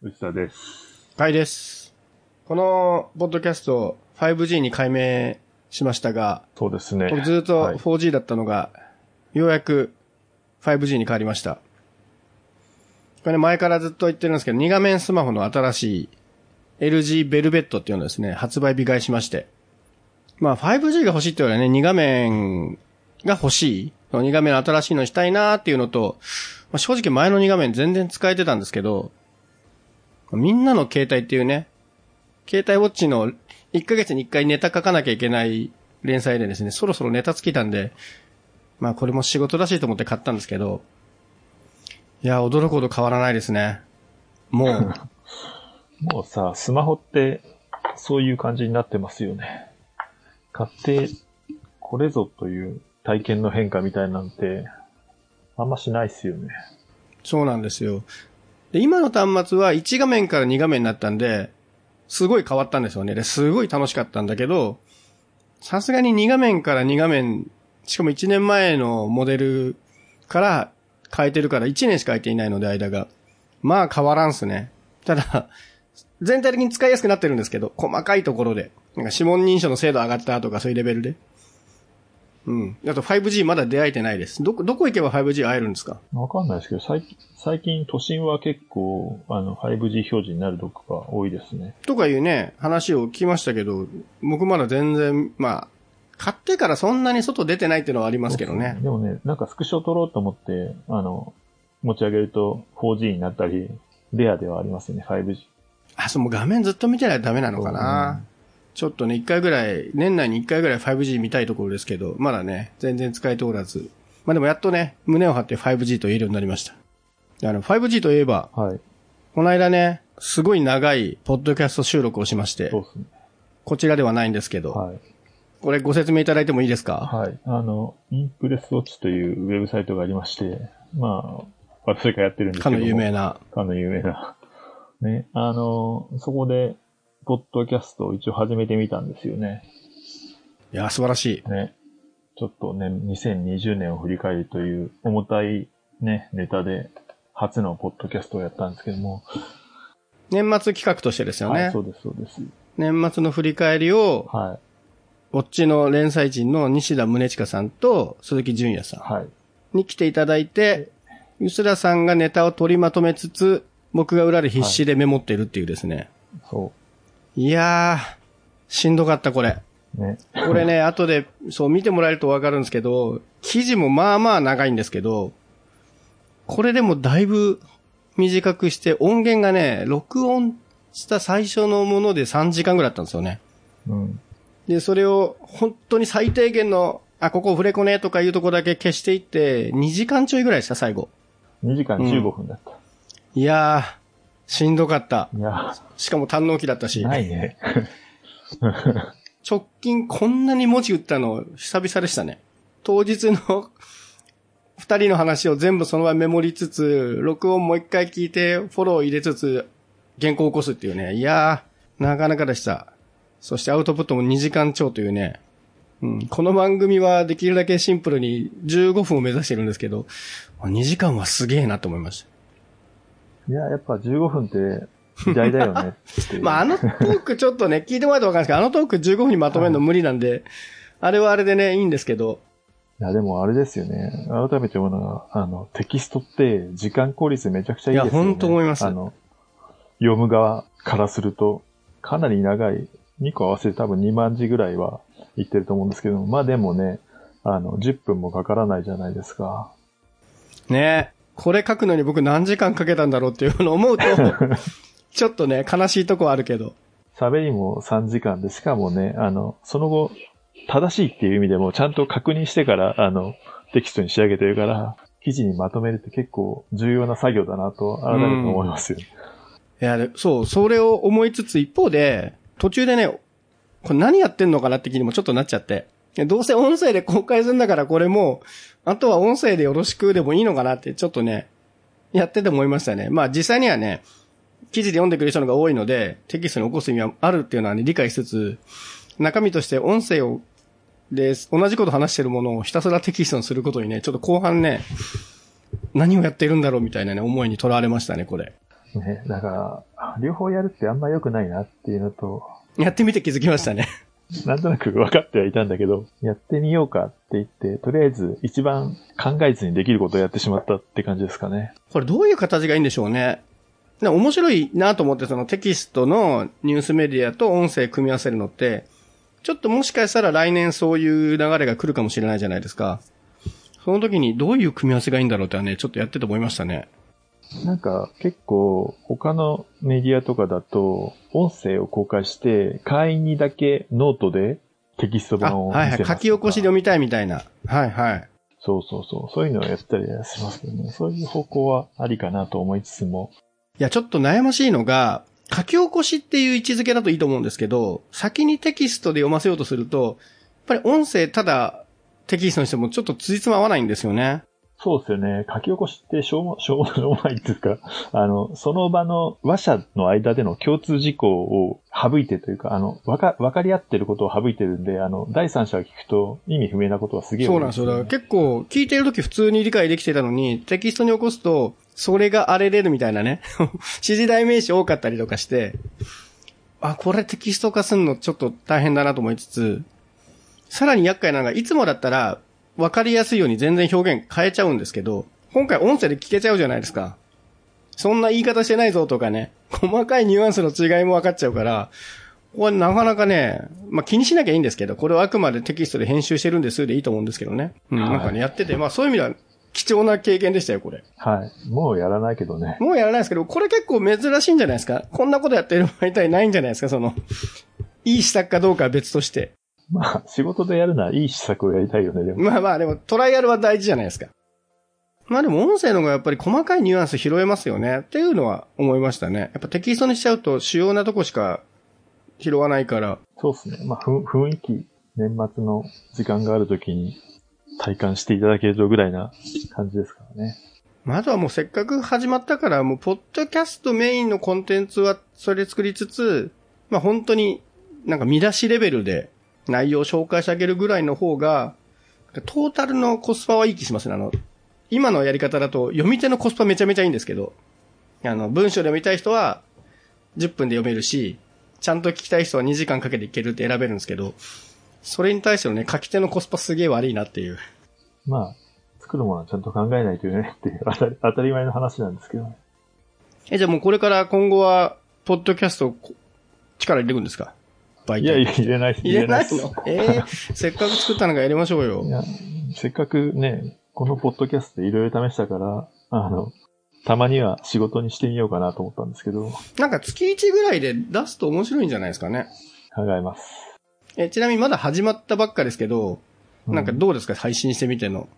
内田です。はいです。この、ポッドキャスト、5G に改名しましたが、そうですね。僕ずっとはい 4G だったのが、ようやく 5G に変わりました。これね、前からずっと言ってるんですけど、2画面スマホの新しい LG ベルベットっていうのをですね、発売日買いしまして。まあ 5G が欲しいって言われね、2画面が欲しい。その2画面の新しいのしたいなーっていうのと、まあ、正直前の2画面全然使えてたんですけど、みんなの携帯っていうね、携帯ウォッチの1ヶ月に1回ネタ書かなきゃいけない連載でですね、そろそろネタ尽きたんで、まあこれも仕事らしいと思って買ったんですけど、いや、驚くほど変わらないですね。もう、もうさ、スマホって、そういう感じになってますよね。買って、これぞという体験の変化みたいなんて、あんましないっすよね。そうなんですよ。で、今の端末は1画面から2画面になったんで、すごい変わったんですよね。ですごい楽しかったんだけど、さすがに2画面から2画面、しかも1年前のモデルから変えてるから1年しか空いていないので間が。まあ変わらんすね。ただ、全体的に使いやすくなってるんですけど、細かいところで。なんか指紋認証の精度上がったとかそういうレベルで。うん。あと 5G まだ出会えてないです。どこ、どこ行けば 5G 会えるんですか？わかんないですけど、最近、最近都心は結構、あの、5G 表示になるとこが多いですね。とかいうね、話を聞きましたけど、僕まだ全然、まあ、買ってからそんなに外出てないっていうのはありますけどね。でもね、なんかスクショ撮ろうと思って、あの、持ち上げると 4G になったり、レアではありますよね、5G。あ、そう、もう画面ずっと見てないとダメなのかな。ちょっとね、一回ぐらい、年内に一回ぐらい 5G 見たいところですけど、まだね、全然使えておらず。まあでもやっとね、胸を張って 5G と言えるようになりました。あの、5G といえば、はい。この間ね、すごい長いポッドキャスト収録をしましてそう、ですね。こちらではないんですけど、はい。これご説明いただいてもいいですか？はい。あの、インプレスウォッチというウェブサイトがありまして、まあ、私がやってるんですけども。かの有名。な。かの有名な。ね。あの、そこで、ポッドキャストを一応始めてみたんですよね。いや、素晴らしい。ね。ちょっとね、2020年を振り返るという重たいね、ネタで、初のポッドキャストをやったんですけども。年末企画としてですよね。はい、そうです、そうです。年末の振り返りを、はい。こっちの連載人の西田宗近さんと鈴木淳也さはい。んに来ていただいて、ゆすらさんがネタを取りまとめつつ、僕が裏で必死でメモってるっていうですね。そい、やー、しんどかったこれ。う。ね。これね、後で、そう見てもらえるとわかるんですけど、記事もまあまあ長いんですけど、これでもだいぶ短くして、音源がね、録音した最初のもので3時間ぐらいだったんですよね。うん。で、それを本当に最低限の、あ、ここ触れこねとかいうとこだけ消していって、2時間ちょいぐらいでした、最後。2時間15分だった。いやー、しんどかった。いや、しかも堪能期だったし。ないね。直近こんなに文字打ったの久々でしたね。当日の二人の話を全部その場でメモりつつ、録音もう一回聞いて、フォロー入れつつ、原稿を起こすっていうね。いやー、なかなかでした。そしてアウトプットも2時間超というね。うん、この番組はできるだけシンプルに15分を目指してるんですけど、2時間はすげえなと思いました。いや、やっぱ15分って時代だよね。まあ、あのトークちょっとね、聞いてもらえたらわかるんですけど、あのトーク15分にまとめるの無理なんで、あれはあれでね、いいんですけど、いや、でもあれですよね。改めて思うのが、あの、テキストって時間効率めちゃくちゃいいですよね。いやほんと思いますあの、読む側からすると、かなり長い、2個合わせて多分2万字ぐらいは言ってると思うんですけど、まあでもね、あの、10分もかからないじゃないですか。ねこれ書くのに僕何時間かけたんだろうっていうのを思うと、ちょっとね、悲しいとこはあるけど。喋りも3時間で、しかもね、あの、その後、正しいっていう意味でも、ちゃんと確認してから、あの、テキストに仕上げてるから、記事にまとめるって結構重要な作業だなと、改めて思いますよね。いや、でそう、それを思いつつ一方で、途中でね、これ何やってんのかなって気にもちょっとなっちゃって。どうせ音声で公開するんだからこれもう、あとは音声でよろしくでもいいのかなってちょっとね、やってて思いましたね。まあ実際にはね、記事で読んでくれる人の方が多いので、テキストに起こす意味はあるっていうのはね、理解しつつ、中身として音声を、で、同じこと話してるものをひたすらテキストにすることにね、ちょっと後半ね、何をやってるんだろうみたいなね、思いにとらわれましたね、これ。ね、だから、両方やるってあんま良くないなっていうのと、やってみて気づきましたね。なんとなく分かってはいたんだけど、やってみようかって言って、とりあえず一番考えずにできることをやってしまったって感じですかね。これどういう形がいいんでしょうね。で面白いなと思ってそのテキストのニュースメディアと音声組み合わせるのって、ちょっともしかしたら来年そういう流れが来るかもしれないじゃないですか。その時にどういう組み合わせがいいんだろうってはね、ちょっとやってて思いましたね。なんか結構他のメディアとかだと音声を公開して会員にだけノートでテキストあ、版をはいはい。書き起こしで読みたいみたいな。はいはい。そうそうそう。そういうのをやったりはしますけどね。そういう方向はありかなと思いつつも。いや、ちょっと悩ましいのが、書き起こしっていう位置づけだといいと思うんですけど、先にテキストで読ませようとすると、やっぱり音声ただテキストにしてもちょっと辻褄合わないんですよね。そうですよね。書き起こしって しょうも、しょうもないっていうか、あの、その場の話者の間での共通事項を省いてというか、あの、わか、わかり合ってることを省いてるんで、あの、第三者が聞くと意味不明なことはすげえ多いそうなんですよ。だから結構聞いてるとき普通に理解できてたのに、テキストに起こすと、それが荒れれるみたいなね。指示代名詞多かったりとかして、あ、これテキスト化するのちょっと大変だなと思いつつ、さらに厄介なのが、いつもだったら、わかりやすいように全然表現変えちゃうんですけど、今回音声で聞けちゃうじゃないですか。そんな言い方してないぞとかね、細かいニュアンスの違いも分かっちゃうから、これなかなかね、まあ気にしなきゃいいんですけど、これはあくまでテキストで編集してるんですでいいと思うんですけどね。うん、はいなんかね、やってて、まあそういう意味では貴重な経験でしたよ、これ。はい。もうやらないけどね。もうやらないですけど、これ結構珍しいんじゃないですかこんなことやってる場合体ないんじゃないですかその、いい施策かどうかは別として。まあ、仕事でやるならいい施策をやりたいよね、でも。まあまあ、でもトライアルは大事じゃないですか。まあでも音声の方がやっぱり細かいニュアンス拾えますよねっていうのは思いましたね。やっぱテキストにしちゃうと主要なとこしか拾わないから。そうですね。まあ、ふ雰囲気、年末の時間があるときに体感していただけるとぐらいな感じですからね。まあ、あとはもうせっかく始まったから、もうポッドキャストメインのコンテンツはそれ作りつつ、まあ本当になんか見出しレベルで内容を紹介してあげるぐらいの方が、トータルのコスパはいい気しますね。あの、今のやり方だと読み手のコスパめちゃめちゃいいんですけど、あの、文章で読みたい人は10分で読めるし、ちゃんと聞きたい人は2時間かけていけるって選べるんですけど、それに対してのね、書き手のコスパすげえ悪いなっていう。まあ、作るものはちゃんと考えないといけないっていう当たり前の話なんですけどね。え、じゃあもうこれから今後は、ポッドキャストこ力入れていくんですか？媒体いや、入れない。入れないのええせっかく作ったのがやりましょうよい。や、せっかくね、このポッドキャストでいろいろ試したから、あの、たまには仕事にしてみようかなと思ったんですけど、なんか月1ぐらいで出すと面白いんじゃないですかね。考えます。え、ちなみにまだ始まったばっかですけど、うなんかどうですか？配信してみての。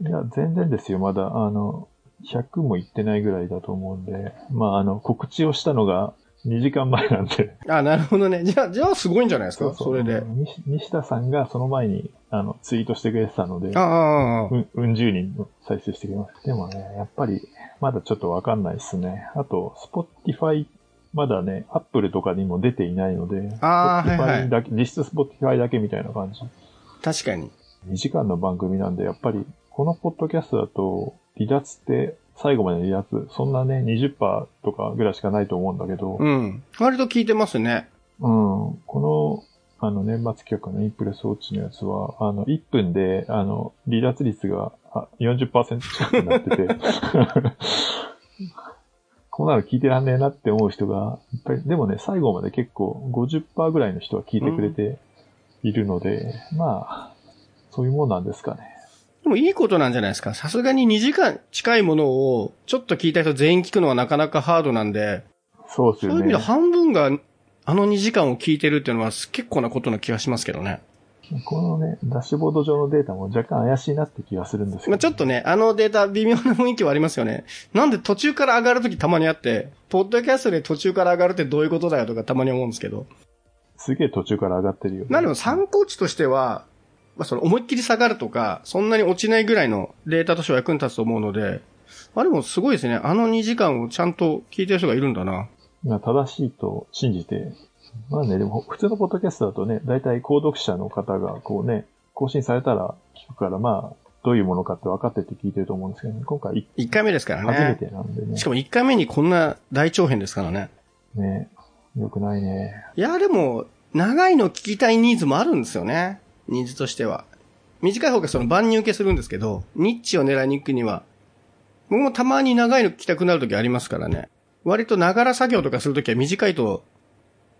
いや、全然ですよ、まだ。あの、100も行ってないぐらいだと思うんで、まあ、あの、告知をしたのが2時間前なんで。あ、なるほどね。じゃあ、じゃあすごいんじゃないですか？それで。西西田さんがその前に、あの、ツイートしてくれてたのであ、あ、ああ、うん、うん十人再生してくれました。でもね、やっぱり、まだちょっとわかんないですね。あと、Spotify、まだね、Apple とかにも出ていないので、あーはいはい Spotify だけ、実質 Spotify だけみたいな感じ。確かに。2時間の番組なんで、やっぱり、このポッドキャストだと、離脱って、最後まで離脱、そんなね、20%とかぐらいしかないと思うんだけど、うん。割と聞いてますね。うん、この、あの、年末企画のインプレスウォッチのやつは、あの、1分で、あの、離脱率があ40%近くになってて、こうなる聞いてらんねえなって思う人がいっぱい、でもね、最後まで結構50%ぐらいの人は聞いてくれているので、まあ、そういうもんなんですかね。でもいいことなんじゃないですか。さすがに2時間近いものを、ちょっと聞いた人全員聞くのはなかなかハードなんで、そうですよね。そういう意味で半分があの2時間を聞いてるっていうのは結構なことな気がしますけどね。このね、ダッシュボード上のデータも若干怪しいなって気がするんですけど、まあちょっとね、あのデータ微妙な雰囲気はありますよね。なんで途中から上がるときたまにあって、ポッドキャストで途中から上がるってどういうことだよとかたまに思うんですけど。すげえ途中から上がってるよ、ね。まあでも参考値としては、まあその思いっきり下がるとか、そんなに落ちないぐらいのデータとしては役に立つと思うので、あでもすごいですね。あの2時間をちゃんと聞いてる人がいるんだな。まあ正しいと信じて、まあね、でも普通のポッドキャストだとね、大体購読者の方がこうね、更新されたら聞くから、まあ、どういうものかって分かってて聞いてると思うんですけど、ね、今回1回目ですからね。初めてなんでね。しかも1回目にこんな大長編ですからね。ねよくないね。いや、でも、長いの聞きたいニーズもあるんですよね。ニーズとしては。短い方がその万人受けするんですけど、ニッチを狙いに行くには、僕もたまに長いの聞きたくなるときありますからね。割とながら作業とかするときは短いと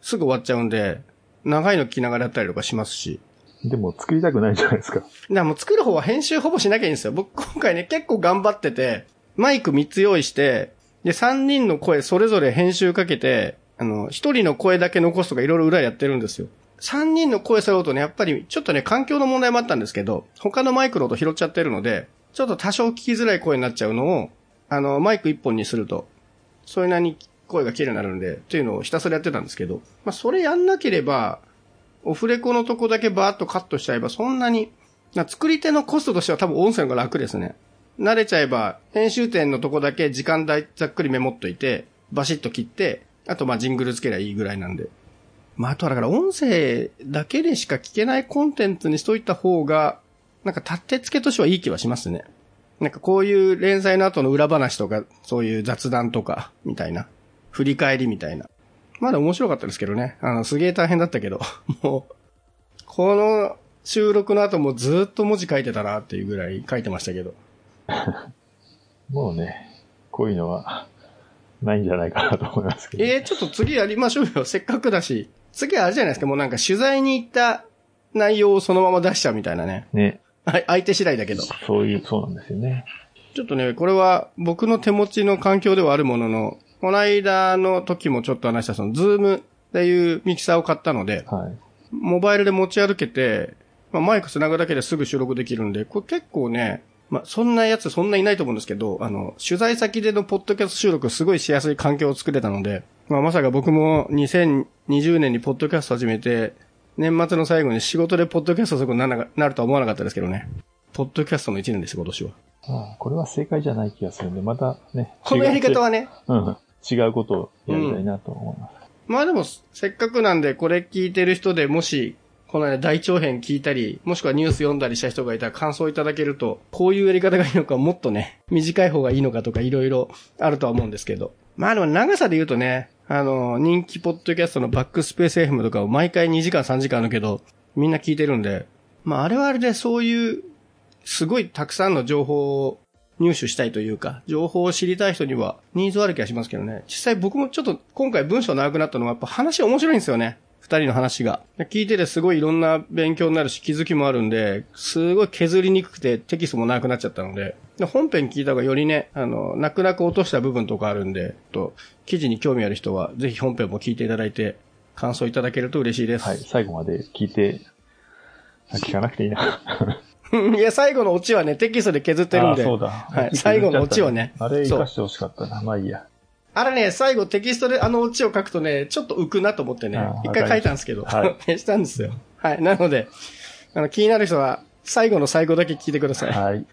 すぐ終わっちゃうんで、長いの聞きながらやったりとかしますし。でも作りたくないじゃないですか。だからもう作る方は編集ほぼしなきゃいいんですよ。僕今回ね結構頑張ってて、マイク3つ用意して、で3人の声それぞれ編集かけて、あの、1人の声だけ残すとかいろいろ裏やってるんですよ。3人の声揃うとね、やっぱりちょっとね、環境の問題もあったんですけど、他のマイクの音拾っちゃってるので、ちょっと多少聞きづらい声になっちゃうのを、あの、マイク1本にすると、それなりに声が綺麗になるんで、っていうのをひたすらやってたんですけど、まあ、それやんなければ、オフレコのとこだけバーッとカットしちゃえば、そんなに、な作り手のコストとしては多分音声が楽ですね。慣れちゃえば、編集点のとこだけ時間代ざっくりメモっといて、バシッと切って、あとまジングルつけりゃいいぐらいなんで。まああとはだから音声だけでしか聞けないコンテンツにしといた方が、なんか立て付けとしてはいい気はしますね。なんかこういう連載の後の裏話とか、そういう雑談とか、みたいな。振り返りみたいな。まだ面白かったですけどね。あの、すげえ大変だったけど、もう、この収録の後もずっと文字書いてたなっていうぐらい書いてましたけど。もうね、こういうのは、ないんじゃないかなと思いますけど。えー、ちょっと次やりましょうよ。せっかくだし。次はあれじゃないですか。もうなんか取材に行った内容をそのまま出しちゃうみたいなね。ね。はい、相手次第だけど。そういう、そうなんですよね。ちょっとね、これは僕の手持ちの環境ではあるものの、この間の時もちょっと話したその、ズームっていうミキサーを買ったので、はい、モバイルで持ち歩けて、まあ、マイク繋ぐだけですぐ収録できるんで、これ結構ね、まあ、そんなやつそんないないと思うんですけど、あの、取材先でのポッドキャスト収録すごいしやすい環境を作れたので、まあ、まさか僕も2020年にポッドキャスト始めて、年末の最後に仕事でポッドキャストすることになるとは思わなかったですけどね。ポッドキャストの1年です、今年は。ああこれは正解じゃない気がするんで、またね。このやり方はね。うん。違うことをやりたいなと思います。うん、まあでも、せっかくなんで、これ聞いてる人でもし、この大長編聞いたり、もしくはニュース読んだりした人がいたら感想いただけると、こういうやり方がいいのか、もっとね、短い方がいいのかとかいろいろあるとは思うんですけど。まあでも長さで言うとね、あの、人気ポッドキャストのバックスペース FM とかを毎回2時間3時間あるけど、みんな聞いてるんで、まああれはあれでそういう、すごいたくさんの情報を入手したいというか、情報を知りたい人にはニーズある気がしますけどね。実際僕もちょっと今回文章長くなったのはやっぱ話面白いんですよね。二人の話が。聞いててすごいいろんな勉強になるし気づきもあるんで、すごい削りにくくてテキストも長くなっちゃったので、本編聞いた方がよりね、あの、泣く泣く落とした部分とかあるんで、と、記事に興味ある人はぜひ本編も聞いていただいて、感想いただけると嬉しいです。はい、最後まで聞いて、聞かなくていいな。いや、最後のオチはね、テキストで削ってるんで。そうだ。はい、最後のオチはね。あれ生かしてほしかったな。まあいいや。あれね、最後テキストであのオチを書くとね、ちょっと浮くなと思ってね、一回書いたんですけど、はい、消 したんですよ。はい。なので、あの、気になる人は、最後の最後だけ聞いてください。はい。